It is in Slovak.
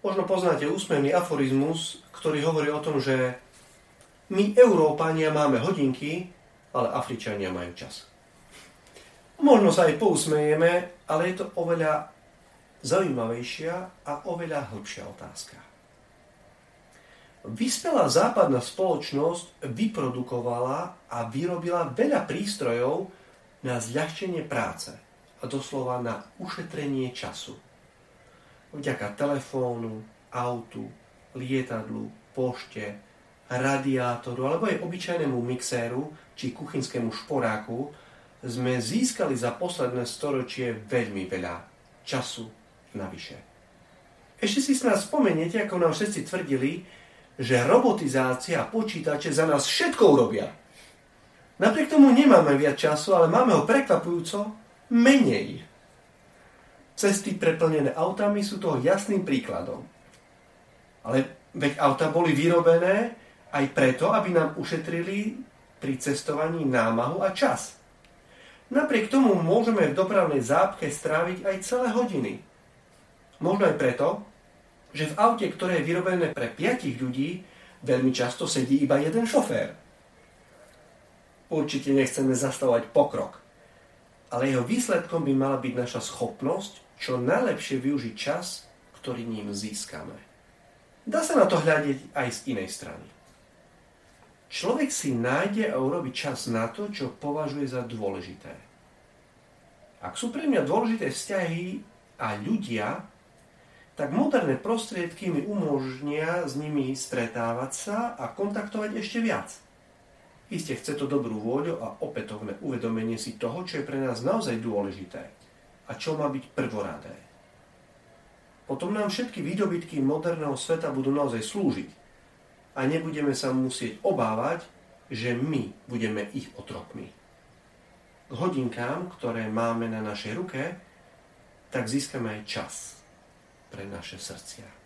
Možno poznáte úsmevný aforizmus, ktorý hovorí o tom, že my, Európania, máme hodinky, ale Afričania majú čas. Možno sa aj pousmejeme, ale je to oveľa zaujímavejšia a oveľa hĺbšia otázka. Vyspelá západná spoločnosť vyprodukovala a vyrobila veľa prístrojov na zľahčenie práce a doslova na ušetrenie času vďaka telefónu, autu, lietadlu, pošte, radiátoru alebo aj obyčajnému mixéru či kuchynskému šporáku sme získali za posledné storočie veľmi veľa času navyše. Ešte si snad spomeniete, ako nám všetci tvrdili, že robotizácia a počítače za nás všetko urobia. Napriek tomu nemáme viac času, ale máme ho prekvapujúco menej. Cesty preplnené autami sú toho jasným príkladom. Ale veď auta boli vyrobené aj preto, aby nám ušetrili pri cestovaní námahu a čas. Napriek tomu môžeme v dopravnej zápche stráviť aj celé hodiny. Možno aj preto, že v aute, ktoré je vyrobené pre 5 ľudí, veľmi často sedí iba jeden šofér. Určite nechceme zastavovať pokrok, ale jeho výsledkom by mala byť naša schopnosť čo najlepšie využiť čas, ktorý ním získame. Dá sa na to hľadiť aj z inej strany. Človek si nájde a urobi čas na to, čo považuje za dôležité. Ak sú pre mňa dôležité vzťahy a ľudia, tak moderné prostriedky mi umožnia s nimi stretávať sa a kontaktovať ešte viac. Isté chce to dobrú vôľu a opätovné uvedomenie si toho, čo je pre nás naozaj dôležité a čo má byť prvoradé. Potom nám všetky výdobytky moderného sveta budú naozaj slúžiť a nebudeme sa musieť obávať, že my budeme ich otrokmi. K hodinkám, ktoré máme na našej ruke, tak získame aj čas pre naše srdcia.